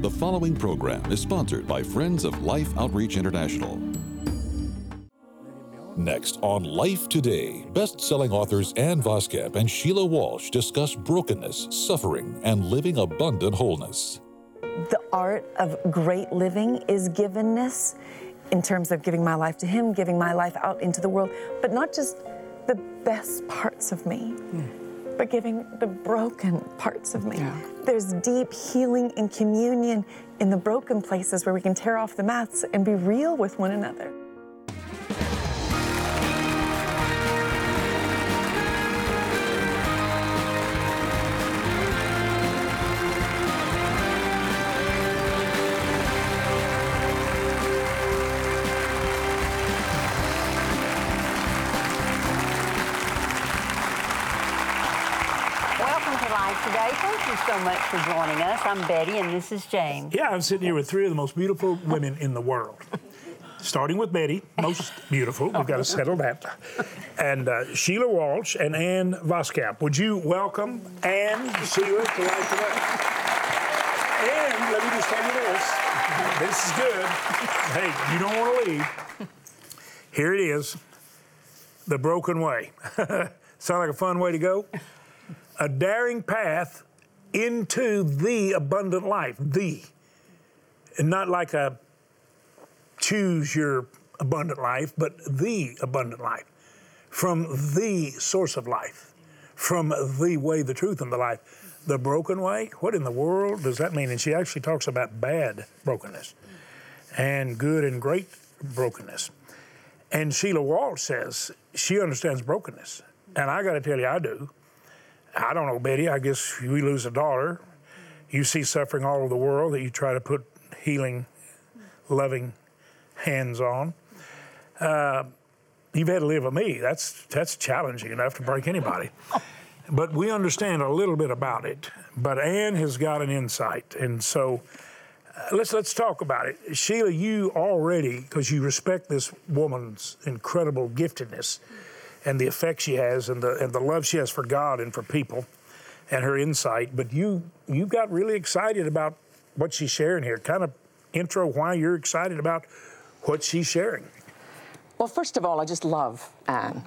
The following program is sponsored by Friends of Life Outreach International. Next on Life Today, best selling authors Ann Voskamp and Sheila Walsh discuss brokenness, suffering, and living abundant wholeness. The art of great living is givenness in terms of giving my life to Him, giving my life out into the world, but not just the best parts of me. But giving the broken parts of me. Yeah. There's deep healing and communion in the broken places where we can tear off the masks and be real with one another. Today. Thank you so much for joining us. I'm Betty, and this is James. Yeah, I'm sitting here with three of the most beautiful women in the world. Starting with Betty, most beautiful. We've got to settle that. And uh, Sheila Walsh and Ann Voskamp. Would you welcome Ann, Sheila to Life Today? And let me just tell you this. This is good. Hey, you don't want to leave. Here it is. The broken way. Sound like a fun way to go? A daring path into the abundant life. The and not like a choose your abundant life, but the abundant life from the source of life, from the way, the truth, and the life. The broken way, what in the world does that mean? And she actually talks about bad brokenness and good and great brokenness. And Sheila Walsh says she understands brokenness. And I got to tell you, I do. I don't know, Betty. I guess we lose a daughter. You see suffering all over the world that you try to put healing, loving hands on. Uh, you've had to live with me. That's that's challenging enough to break anybody. But we understand a little bit about it. But Ann has got an insight, and so uh, let's let's talk about it. Sheila, you already because you respect this woman's incredible giftedness and the effect she has and the and the love she has for God and for people and her insight. But you you got really excited about what she's sharing here. Kind of intro why you're excited about what she's sharing. Well, first of all, I just love Ann.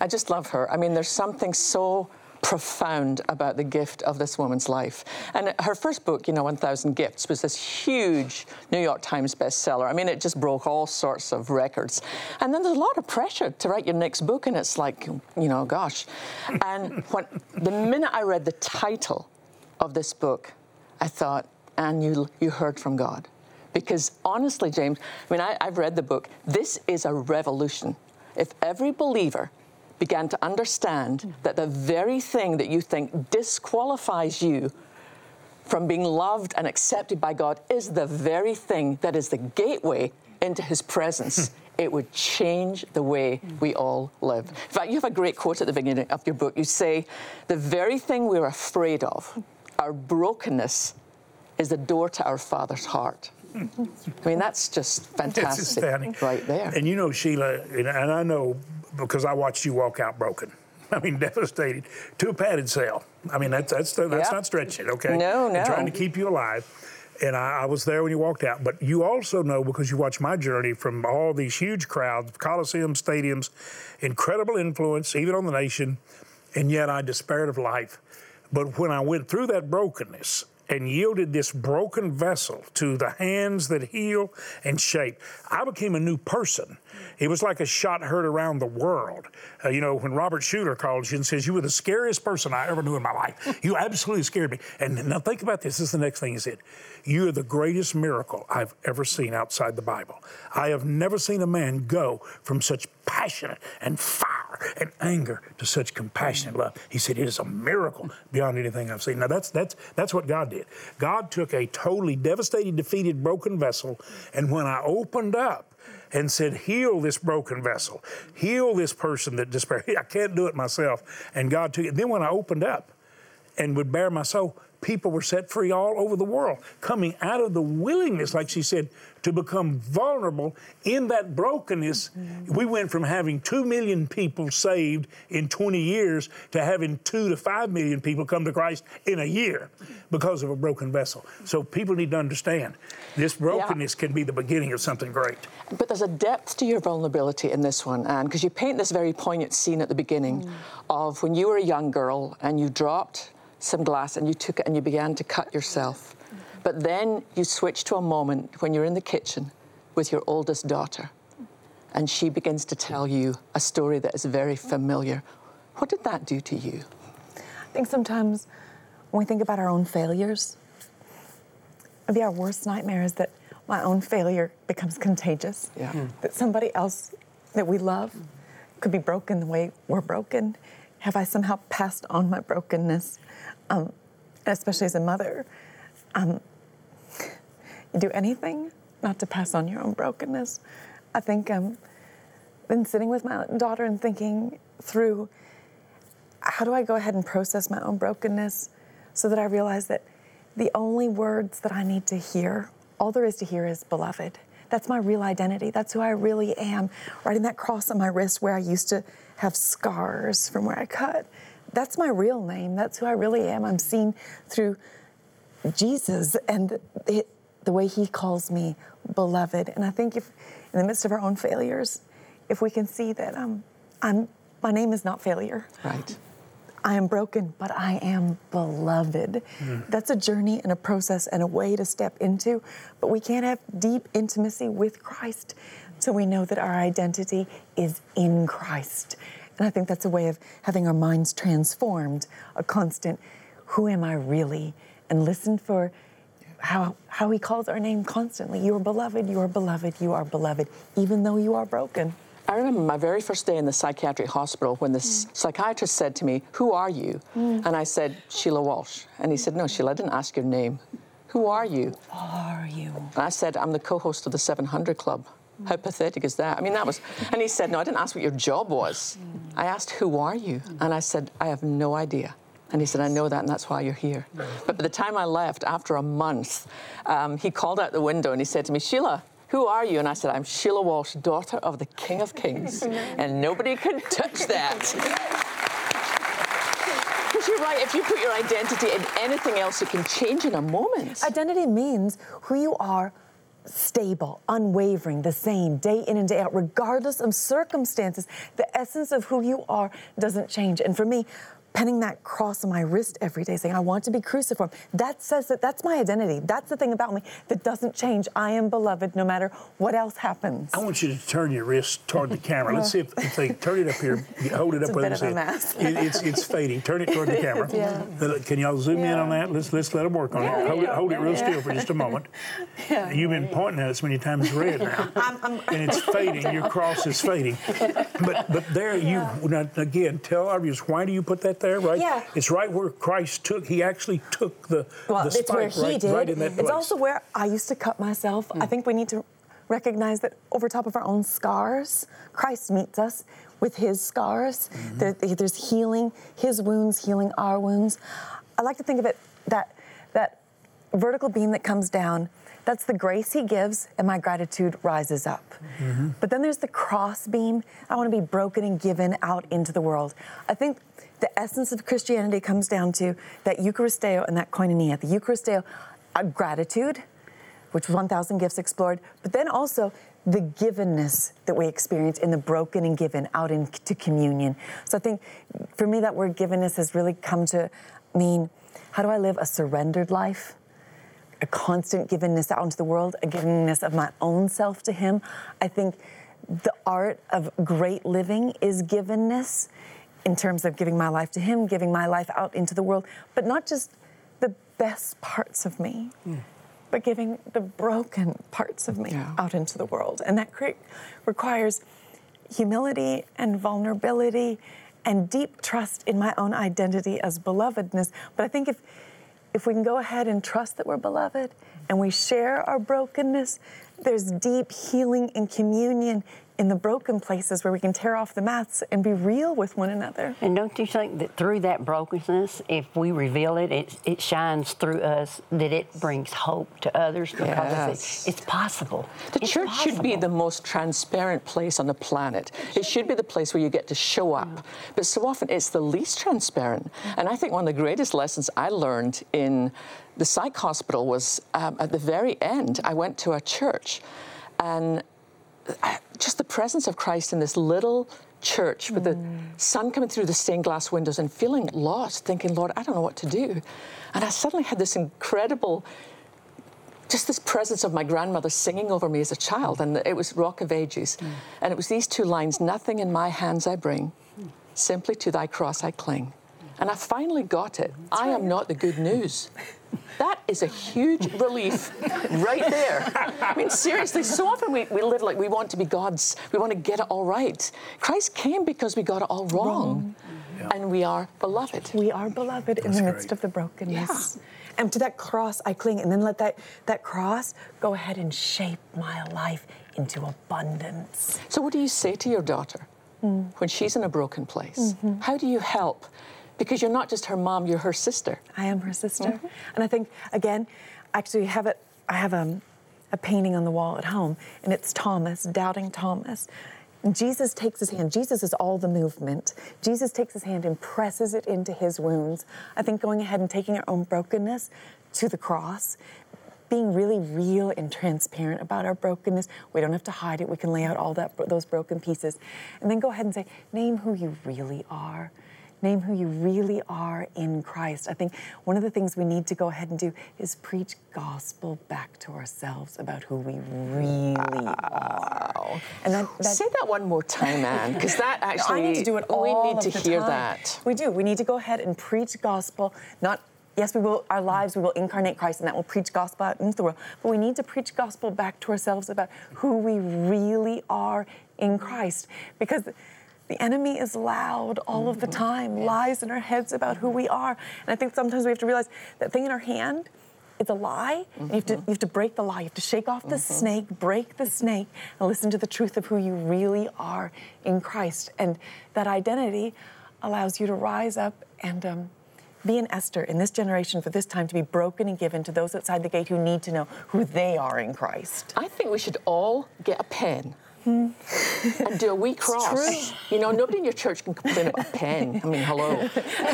I just love her. I mean, there's something so profound about the gift of this woman's life. And her first book, you know, 1000 Gifts, was this huge New York Times bestseller. I mean, it just broke all sorts of records. And then there's a lot of pressure to write your next book, and it's like, you know, gosh. And when the minute I read the title of this book, I thought, and you, you heard from God. Because honestly, James, I mean, I, I've read the book. This is a revolution. If every believer began to understand that the very thing that you think disqualifies you from being loved and accepted by God is the very thing that is the gateway into His presence. It would change the way we all live. In fact, you have a great quote at the beginning of your book. You say, The very thing we're afraid of, our brokenness, is the door to our Father's heart. Hmm. I mean, that's just fantastic right there. And you know, Sheila, and I know because I watched you walk out broken. I mean, devastated to a padded cell. I mean, that's that's that's Yeah. not stretching, okay? No, And no. trying to keep you alive. And I, I was there when you walked out. But you also know because you watched my journey from all these huge crowds, coliseum stadiums, incredible influence even on the nation, and yet I despaired of life. But when I went through that brokenness and yielded this broken vessel to the hands that heal and shape, I became a new person. It was like a shot heard around the world. Uh, you know, when Robert Schuller calls you and says, You were the scariest person I ever knew in my life. You absolutely scared me. And now think about this. This is the next thing he said. You are the greatest miracle I've ever seen outside the Bible. I have never seen a man go from such passionate and fire and anger to such compassionate love. He said it is a miracle beyond anything I've seen. Now that's that's that's what God did. God took a totally devastated, defeated, broken vessel, and when I opened up and said, Heal this broken vessel, heal this person that despair. I can't do it myself. And God took it. Then when I opened up and would bare my soul, people were set free all over the world, coming out of the willingness, like she said, to become vulnerable in that brokenness. Mm-hmm. We went from having 2 million people saved in 20 years to having 2 to 5 million people come to Christ in a year because of a broken vessel. So people need to understand this brokenness yeah. can be the beginning of something great. But there's a depth to your vulnerability in this one, Ann, because you paint this very poignant scene at the beginning mm. of when you were a young girl and you dropped some glass and you took it and you began to cut yourself. But then you switch to a moment when you're in the kitchen with your oldest daughter and she begins to tell you a story that is very familiar. What did that do to you? I think sometimes when we think about our own failures, maybe our worst nightmare is that my own failure becomes contagious. Yeah. Mm. That somebody else that we love could be broken the way we're broken. Have I somehow passed on my brokenness? Um, especially as a mother, um, do anything not to pass on your own brokenness. I think I've um, been sitting with my daughter and thinking through how do I go ahead and process my own brokenness so that I realize that the only words that I need to hear, all there is to hear is beloved. That's my real identity. That's who I really am. Writing that cross on my wrist where I used to have scars from where I cut. That's my real name. That's who I really am. I'm seen through Jesus and it, the way He calls me beloved. And I think if, in the midst of our own failures, if we can see that um, I'm, my name is not failure. Right. I am broken, but I am beloved. Mm. That's a journey and a process and a way to step into. But we can't have deep intimacy with Christ so we know that our identity is in Christ. And I think that's a way of having our minds transformed, a constant, who am I really? And listen for how, how he calls our name constantly. You are beloved, you are beloved, you are beloved, even though you are broken. I remember my very first day in the psychiatric hospital when the mm. psychiatrist said to me, Who are you? Mm. And I said, Sheila Walsh. And he said, No, Sheila, I didn't ask your name. Who are you? Who are you? And I said, I'm the co host of the 700 Club. How pathetic is that? I mean, that was. And he said, No, I didn't ask what your job was. I asked, Who are you? And I said, I have no idea. And he said, I know that, and that's why you're here. But by the time I left, after a month, um, he called out the window and he said to me, Sheila, who are you? And I said, I'm Sheila Walsh, daughter of the King of Kings. and nobody can touch that. You're right, if you put your identity in anything else, it can change in a moment. Identity means who you are stable, unwavering, the same day in and day out, regardless of circumstances. The essence of who you are doesn't change. And for me, penning that cross on my wrist every day, saying, I want to be cruciform. That says that that's my identity. That's the thing about me that doesn't change. I am beloved no matter what else happens. I want you to turn your wrist toward the camera. Let's see if, if they turn it up here, hold it it's up with us. It, it's, it's fading. Turn it toward the camera. yeah. Can y'all zoom yeah. in on that? Let's, let's let them work on yeah, it. Hold, it. hold it real still for just a moment. Yeah. You've been pointing at it so many times red now. I'm, I'm, and it's fading. Your cross is fading. But but there you, again, tell our viewers, why do you put that there, right? Yeah. It's right where Christ took, he actually took the, well, the spike where he right, did. right in that place. It's also where I used to cut myself. Mm. I think we need to recognize that over top of our own scars, Christ meets us with his scars. Mm-hmm. There, there's healing, his wounds healing our wounds. I like to think of it that that vertical beam that comes down that's the grace he gives, and my gratitude rises up. Mm-hmm. But then there's the cross beam. I want to be broken and given out into the world. I think the essence of Christianity comes down to that Eucharisteo and that koinonia. The Eucharisteo, uh, gratitude, which 1,000 gifts explored, but then also the givenness that we experience in the broken and given out into communion. So I think for me, that word givenness has really come to mean how do I live a surrendered life? a constant givenness out into the world, a givenness of my own self to Him. I think the art of great living is givenness in terms of giving my life to Him, giving my life out into the world, but not just the best parts of me, mm. but giving the broken parts of me yeah. out into the world. And that cre- requires humility and vulnerability and deep trust in my own identity as belovedness. But I think if if we can go ahead and trust that we're beloved and we share our brokenness, there's deep healing and communion in the broken places where we can tear off the masks and be real with one another. And don't you think that through that brokenness, if we reveal it, it, it shines through us, that it brings hope to others because Yes. it, it's possible. The It's church should be the most transparent place on the planet. It should be the place where you get to show up. But so often it's the least transparent. And I think one of the greatest lessons I learned in the psych hospital was um, at the very end, I went to a church and I- just the presence of Christ in this little church with the mm. sun coming through the stained glass windows and feeling lost, thinking, Lord, I don't know what to do. And I suddenly had this incredible just this presence of my grandmother singing over me as a child, and it was Rock of Ages. Mm. And it was these two lines Nothing in my hands I bring, mm. simply to thy cross I cling. And I finally got it. I am not the good news. That is a huge relief right there. I mean, seriously, so often we, we live like we want to be God's, we want to get it all right. Christ came because we got it all wrong. And we are beloved. We are beloved in the midst great. of the brokenness. And to that cross I cling, and then let that, that cross go ahead and shape my life into abundance. So, what do you say to your daughter hmm. when she's in a broken place? Mm-hmm. How do you help? Because you're not just her mom, you're her sister. I am her sister. Mm-hmm. And I think, again, actually have it, I have a, a painting on the wall at home, and it's Thomas, doubting Thomas. Jesus takes his hand. Jesus is all the movement. Jesus takes his hand and presses it into his wounds. I think going ahead and taking our own brokenness to the cross, being really real and transparent about our brokenness. We don't have to hide it. We can lay out all that those broken pieces, and then go ahead and say, "Name who you really are." Name who you really are in Christ. I think one of the things we need to go ahead and do is preach gospel back to ourselves about who we really are. And that, that Say that one more time, Ann, because that no, actually I need to do it all we need to hear time. that. We do. We need to go ahead and preach gospel. Not yes, we will. Our lives, we will incarnate Christ, and that will preach gospel out into the world. But we need to preach gospel back to ourselves about who we really are in Christ, because. The enemy is loud all of the Mm-hmm. time, lies in our heads about who we are. And I think sometimes we have to realize that thing in our hand it's a lie. and You, have to, you have to break the lie. You have to shake off the snake, break the snake, and listen to the truth of who you really are in Christ. And that identity allows you to rise up and um, be an Esther in this generation for this time to be broken and given to those outside the gate who need to know who they are in Christ. I think we should all get a pen. And do a wee cross. You know, nobody in your church can complain about a pen. I mean, hello.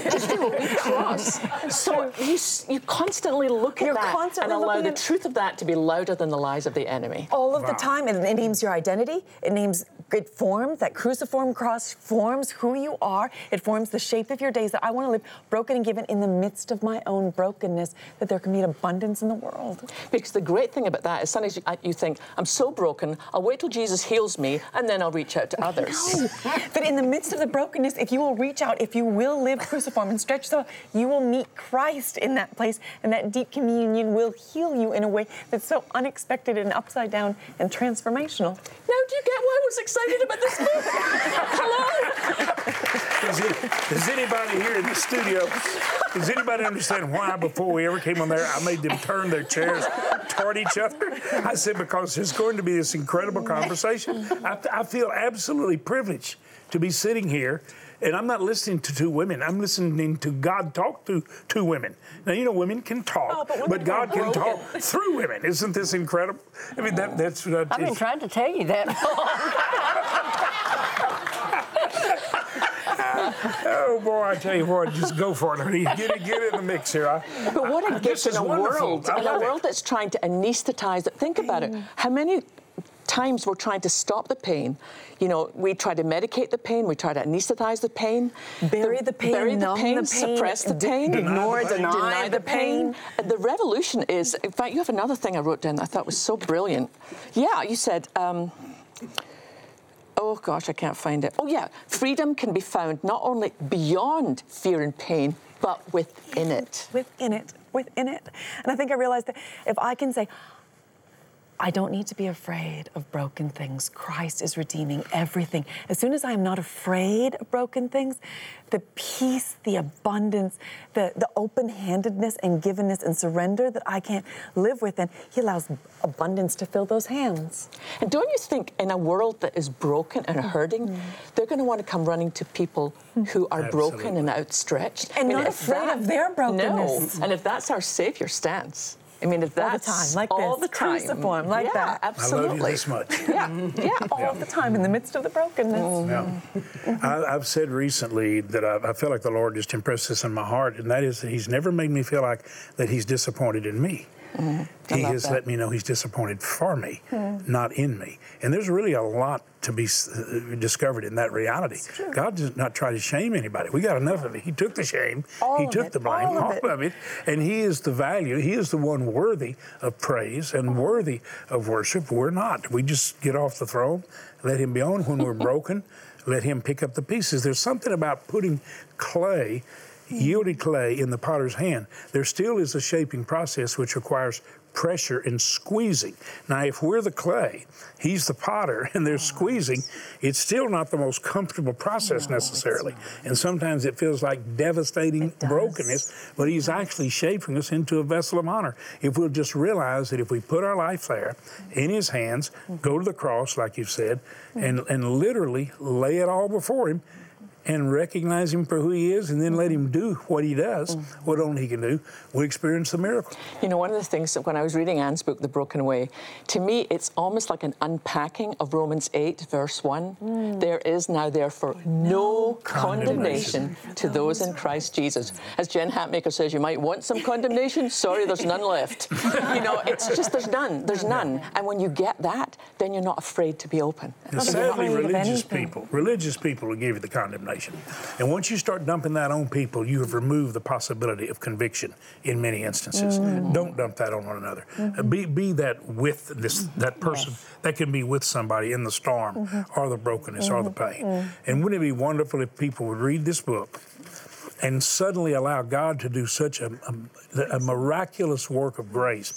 Just do a wee cross. So you, you constantly look at You're that constantly and allow the truth of that to be louder than the lies of the enemy. all of the time. And it names your identity. It names it forms that cruciform cross forms who you are. It forms the shape of your days. That I want to live broken and given in the midst of my own brokenness. That there can be an abundance in the world. Because the great thing about that is sometimes you, you think, I'm so broken, I'll wait till Jesus heals me and then I'll reach out to others. But in the midst of the brokenness, if you will reach out, if you will live cruciform and stretch the, you will meet Christ in that place, and that deep communion will heal you in a way that's so unexpected and upside down and transformational. Now, do you get why I was excited about this book? Hello? Does, it, does anybody here in the studio, does anybody understand why before we ever came on there, I made them turn their chairs toward each other? I said, because there's going to be this incredible conversation. I, I feel absolutely privileged to be sitting here. And I'm not listening to two women. I'm listening to God talk to two women. Now you know women can talk, Oh, but women God can talk through women. Isn't this incredible? I mean, that, that's what I've been trying to tell you that. Oh boy, I tell you what, just go for it, honey. Get it, get in the mix here. I, But what a gift in a wonderful. world, in a love it. world that's trying to anesthetize it. Think about it. How many times we're trying to stop the pain? You know, we try to medicate the pain, we try to anesthetize the pain, Bury the pain, bury the pain, the pain, suppress the d- pain, ignore, the pain. deny, deny the pain. And The revolution is, in fact, you have another thing I wrote down that I thought was so brilliant. Yeah, you said, um, oh gosh, I can't find it. Oh, yeah, freedom can be found not only beyond fear and pain, but within it. within it, within it. And I think I realized that if I can say, I don't need to be afraid of broken things. Christ is redeeming everything. As soon as I am not afraid of broken things, the peace, the abundance, the, the open handedness and givenness and surrender that I can't live with, and He allows abundance to fill those hands. And don't you think in a world that is broken and hurting, mm. they're going to want to come running to people who are Absolutely. broken and outstretched? And I mean, not afraid that, of their brokenness. No. And if that's our Savior stance, I mean, if that's all the time, like all this, the time, cruciform, like yeah, that. Absolutely. I love you this much. yeah, yeah, all yeah. the time in the midst of the brokenness. Mm-hmm. Yeah. I, have said recently that I, I, feel like the Lord just impressed this in my heart, and that is that He's never made me feel like that He's disappointed in me. Mm-hmm. He has that. let me know he's disappointed for me, mm-hmm. not in me. And there's really a lot to be uh, discovered in that reality. God does not try to shame anybody. We got enough of it. He took the shame, all He took it, the blame, all, all of, of, it. and He is the value. He is the one worthy of praise and mm-hmm. worthy of worship. We're not. We just get off the throne, let Him be on when we're broken, let Him pick up the pieces. There's something about putting clay yielded clay in the potter's hand, there still is a shaping process which requires pressure and squeezing. Now, if we're the clay, he's the potter, and they're squeezing, it's still not the most comfortable process necessarily. And sometimes it feels like devastating brokenness, but he's actually shaping us into a vessel of honor. If we'll just realize that if we put our life there in his hands, go to the cross, like you've said, and, and literally lay it all before him, and recognize him for who he is and then let him do what he does, mm what only he can do, we experience the miracle. You know, one of the things that when I was reading Ann's book, The Broken Way, to me it's almost like an unpacking of Romans 8, verse 1. Mm. There is now therefore no condemnation, condemnation to those in Christ Jesus. As Jen Hatmaker says, you might want some condemnation. Sorry, there's none left. you know, it's just there's none. There's none. And when you get that, then you're not afraid to be open. Sadly, religious people, religious people will give you the condemnation. And once you start dumping that on people, you have removed the possibility of conviction in many instances. Mm-hmm. Don't dump that on one another. Mm-hmm. Be, be that with this that person yes. that can be with somebody in the storm mm-hmm. or the brokenness or the mm-hmm. pain. Mm-hmm. And wouldn't it be wonderful if people would read this book and suddenly allow God to do such a, a, a miraculous work of grace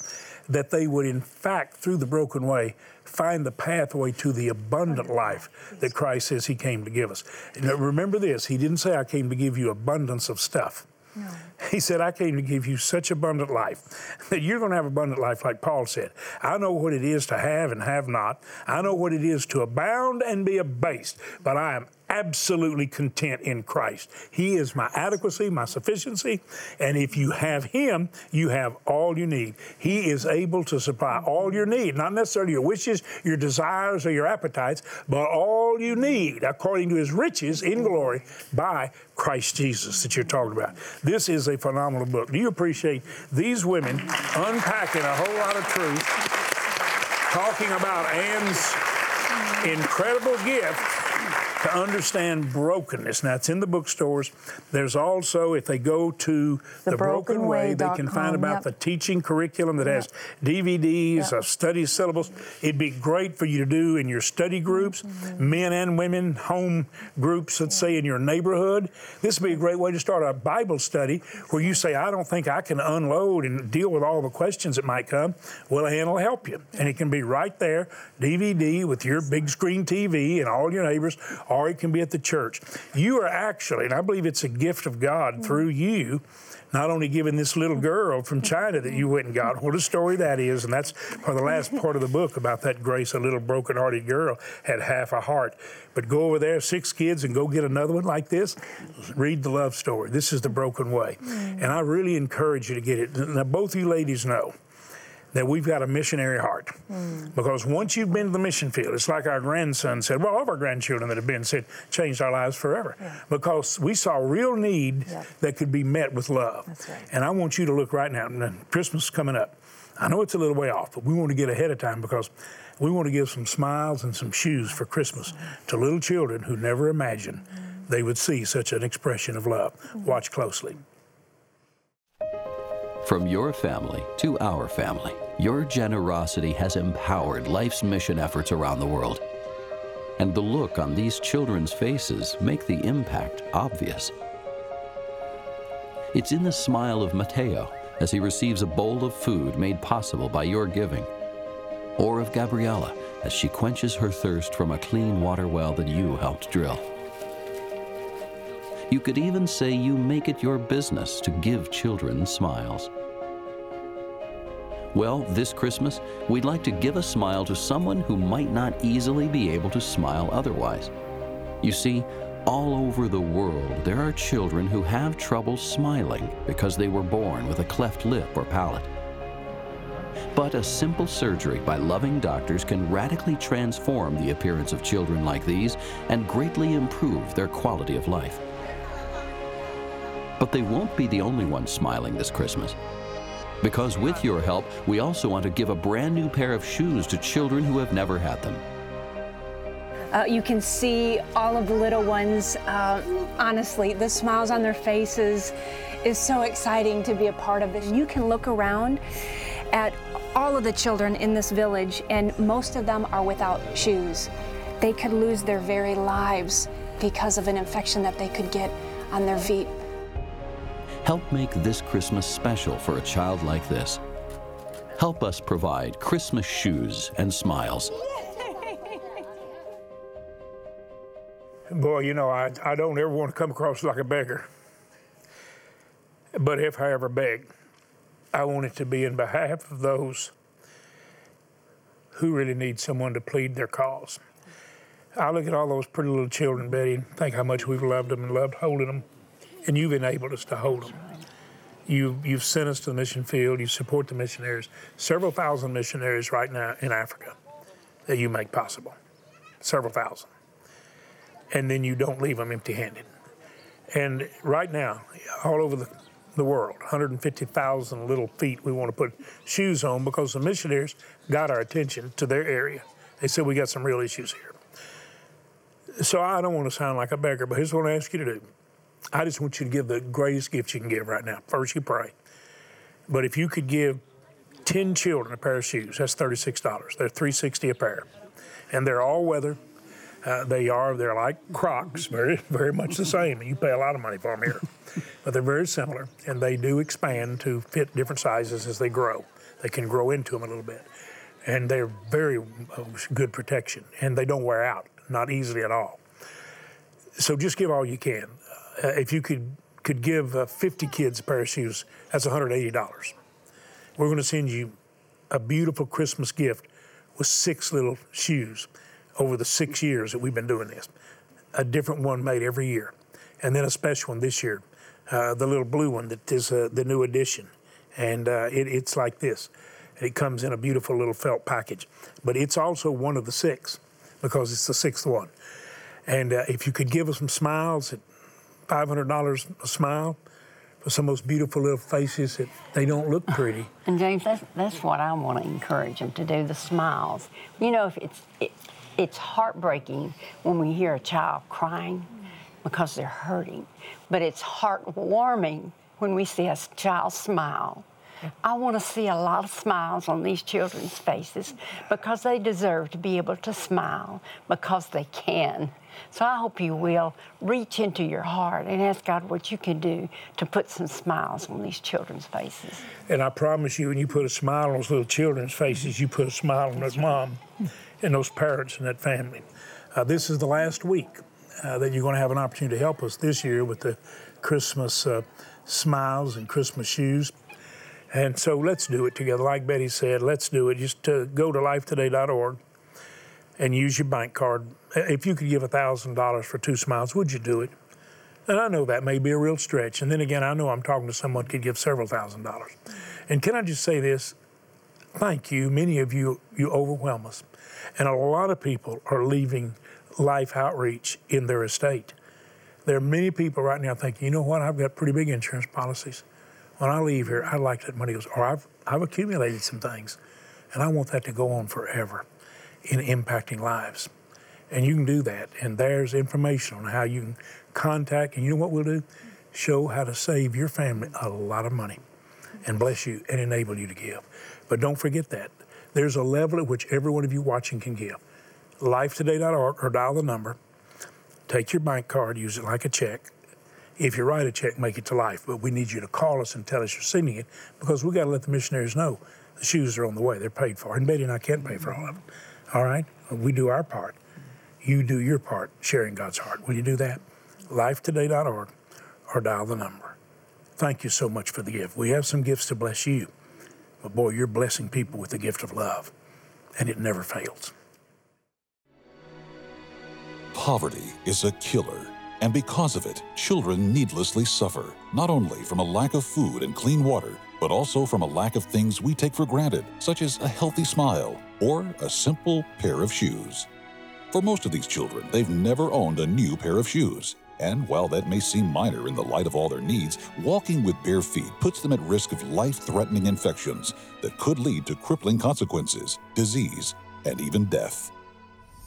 that they would, in fact, through the broken way, find the pathway to the abundant life that Christ says He came to give us. Now, remember this He didn't say, I came to give you abundance of stuff. No. He said, I came to give you such abundant life that you're going to have abundant life, like Paul said. I know what it is to have and have not. I know what it is to abound and be abased, but I am absolutely content in Christ. He is my adequacy, my sufficiency, and if you have Him, you have all you need. He is able to supply all your need, not necessarily your wishes, your desires, or your appetites, but all you need according to His riches in glory by Christ Jesus that you're talking about. This is a phenomenal book. Do you appreciate these women unpacking a whole lot of truth, talking about Ann's incredible gift to understand brokenness. Now, it's in the bookstores. There's also, if they go to the, the Broken, Broken Way, they can find about yep. the teaching curriculum that has DVDs, yep. a study syllabus. It'd be great for you to do in your study groups, mm-hmm. men and women, home groups, let's say in your neighborhood. This would be a great way to start a Bible study where you say, I don't think I can unload and deal with all the questions that might come. Well, Ann will help you. And it can be right there, DVD with your big screen TV and all your neighbors or it can be at the church. You are actually, and I believe it's a gift of God mm-hmm. through you, not only giving this little girl from China that you went and got, what a story that is, and that's for the last part of the book about that Grace, a little broken-hearted girl, had half a heart. But go over there, six kids, and go get another one like this. Read the love story. This is the broken way. Mm. And I really encourage you to get it. Now, both you ladies know that we've got a missionary heart. Mm. Because once you've been to the mission field, it's like our grandson said, well, all of our grandchildren that have been said, changed our lives forever. Yeah. Because we saw real need that could be met with love. Right. And I want you to look right now, Christmas is coming up. I know it's a little way off, but we want to get ahead of time because we want to give some smiles and some shoes for Christmas mm-hmm. to little children who never imagined mm-hmm. they would see such an expression of love. Mm-hmm. Watch closely. From your family to our family, your generosity has empowered life's mission efforts around the world. And the look on these children's faces make the impact obvious. It's in the smile of Mateo as he receives a bowl of food made possible by your giving. or of Gabriella as she quenches her thirst from a clean water well that you helped drill. You could even say you make it your business to give children smiles. Well, this Christmas, we'd like to give a smile to someone who might not easily be able to smile otherwise. You see, all over the world, there are children who have trouble smiling because they were born with a cleft lip or palate. But a simple surgery by loving doctors can radically transform the appearance of children like these and greatly improve their quality of life. But they won't be the only ones smiling this Christmas. Because with your help, we also want to give a brand new pair of shoes to children who have never had them. Uh, you can see all of the little ones. Uh, honestly, the smiles on their faces is so exciting to be a part of this. You can look around at all of the children in this village, and most of them are without shoes. They could lose their very lives because of an infection that they could get on their feet. Help make this Christmas special for a child like this. Help us provide Christmas shoes and smiles. Boy, you know, I, I don't ever want to come across like a beggar. But if I ever beg, I want it to be in behalf of those who really need someone to plead their cause. I look at all those pretty little children, Betty, and think how much we've loved them and loved holding them and you've enabled us to hold them. You, you've sent us to the mission field, you support the missionaries, several thousand missionaries right now in Africa that you make possible, several thousand. And then you don't leave them empty handed. And right now, all over the, the world, 150,000 little feet we want to put shoes on because the missionaries got our attention to their area. They said, We got some real issues here. So I don't want to sound like a beggar, but here's what I ask you to do I just want you to give the greatest gift you can give right now. First, you pray. But if you could give 10 children a pair of shoes, that's $36. They're 360 a pair. And they're all weather. Uh, they are, they're like Crocs, very, very much the same. You pay a lot of money for them here. but they're very similar, and they do expand to fit different sizes as they grow. They can grow into them a little bit. And they're very uh, good protection, and they don't wear out, not easily at all. So just give all you can uh, if you could could give uh, 50 kids a pair of shoes, that's $180. We're going to send you a beautiful Christmas gift with six little shoes over the six years that we've been doing this. A different one made every year, and then a special one this year, uh, the little blue one that is uh, the new edition, and uh, it, it's like this. It comes in a beautiful little felt package, but it's also one of the six because it's the sixth one. And uh, if you could give us some smiles, $500 a smile for some of those beautiful little faces that they don't look pretty. And James, that's, that's what I want to encourage them to do, the smiles. You know, if it's, it, it's heartbreaking when we hear a child crying because they're hurting, but it's heartwarming when we see a child smile. I want to see a lot of smiles on these children's faces because they deserve to be able to smile because they can. So I hope you will reach into your heart and ask God what you can do to put some smiles on these children's faces. And I promise you, when you put a smile on those little children's faces, you put a smile on that mom and those parents and that family. Uh, this is the last week uh, that you're going to have an opportunity to help us this year with the Christmas uh, smiles and Christmas shoes. And so let's do it together. Like Betty said, let's do it. Just uh, go to lifetoday.org and use your bank card. If you could give $1,000 for two smiles, would you do it? And I know that may be a real stretch. And then again, I know I'm talking to someone who could give several thousand dollars. And can I just say this? Thank you. Many of you, you overwhelm us. And a lot of people are leaving life outreach in their estate. There are many people right now thinking, you know what, I've got pretty big insurance policies. When I leave here, I'd like that money goes, or I've, I've accumulated some things, and I want that to go on forever in impacting lives. And you can do that. And there's information on how you can contact. And you know what we'll do? Show how to save your family a lot of money and bless you and enable you to give. But don't forget that. There's a level at which every one of you watching can give. Lifetoday.org or dial the number. Take your bank card, use it like a check. If you write a check, make it to life. But we need you to call us and tell us you're sending it because we got to let the missionaries know the shoes are on the way. They're paid for. And Betty and I can't pay for all of them. All right? We do our part. You do your part, sharing God's heart. Will you do that? Lifetoday.org or dial the number. Thank you so much for the gift. We have some gifts to bless you, but boy, you're blessing people with the gift of love, and it never fails. Poverty is a killer, and because of it, children needlessly suffer, not only from a lack of food and clean water, but also from a lack of things we take for granted, such as a healthy smile or a simple pair of shoes. For most of these children, they've never owned a new pair of shoes. And while that may seem minor in the light of all their needs, walking with bare feet puts them at risk of life threatening infections that could lead to crippling consequences, disease, and even death.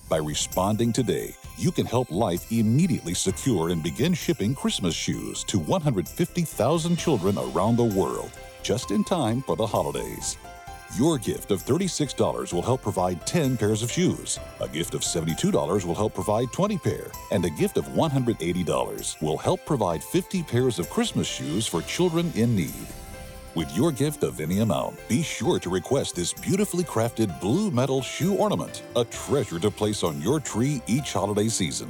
By responding today, you can help Life immediately secure and begin shipping Christmas shoes to 150,000 children around the world, just in time for the holidays. Your gift of $36 will help provide 10 pairs of shoes. A gift of $72 will help provide 20 pair, and a gift of $180 will help provide 50 pairs of Christmas shoes for children in need. With your gift of any amount, be sure to request this beautifully crafted blue metal shoe ornament, a treasure to place on your tree each holiday season.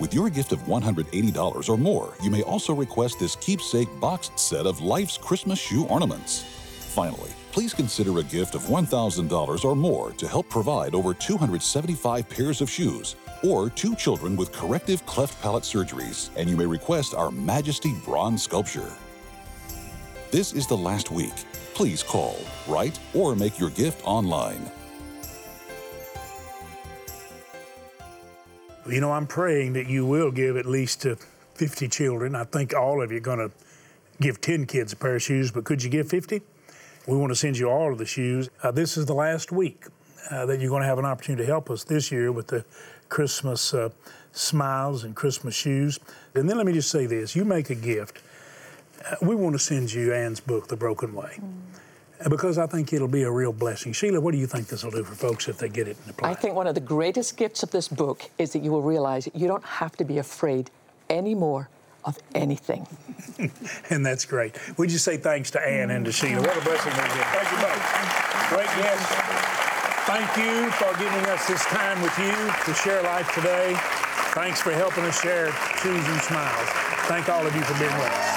With your gift of $180 or more, you may also request this keepsake boxed set of Life's Christmas shoe ornaments. Finally, please consider a gift of $1,000 or more to help provide over 275 pairs of shoes or two children with corrective cleft palate surgeries, and you may request our Majesty bronze sculpture. This is the last week. Please call, write, or make your gift online. You know, I'm praying that you will give at least to 50 children. I think all of you are going to give 10 kids a pair of shoes, but could you give 50? We want to send you all of the shoes. Uh, this is the last week uh, that you're going to have an opportunity to help us this year with the Christmas uh, smiles and Christmas shoes. And then let me just say this you make a gift. We want to send you Ann's book, The Broken Way. Mm. Because I think it'll be a real blessing. Sheila, what do you think this will do for folks if they get it and apply I think one of the greatest gifts of this book is that you will realize you don't have to be afraid anymore of anything. and that's great. Would you say thanks to Ann and to Sheila? What a blessing they did. Thank you both. Great guests. Thank you for giving us this time with you to share life today. Thanks for helping us share Shoes and Smiles. Thank all of you for being with us.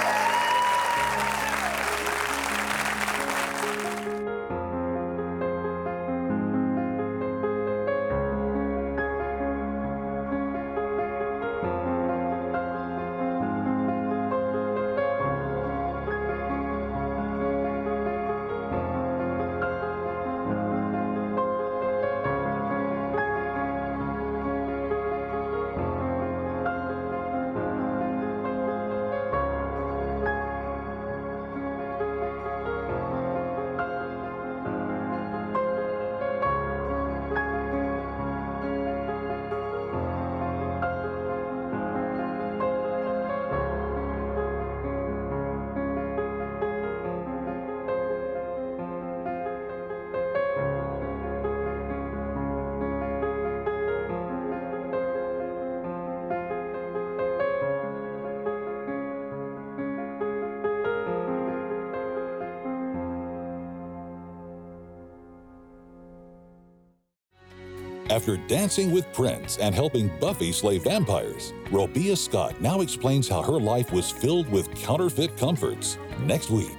After dancing with Prince and helping Buffy slay vampires, Robia Scott now explains how her life was filled with counterfeit comforts. Next week.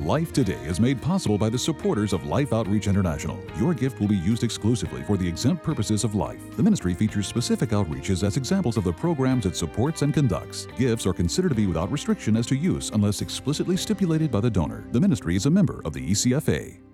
Life Today is made possible by the supporters of Life Outreach International. Your gift will be used exclusively for the exempt purposes of life. The ministry features specific outreaches as examples of the programs it supports and conducts. Gifts are considered to be without restriction as to use unless explicitly stipulated by the donor. The ministry is a member of the ECFA.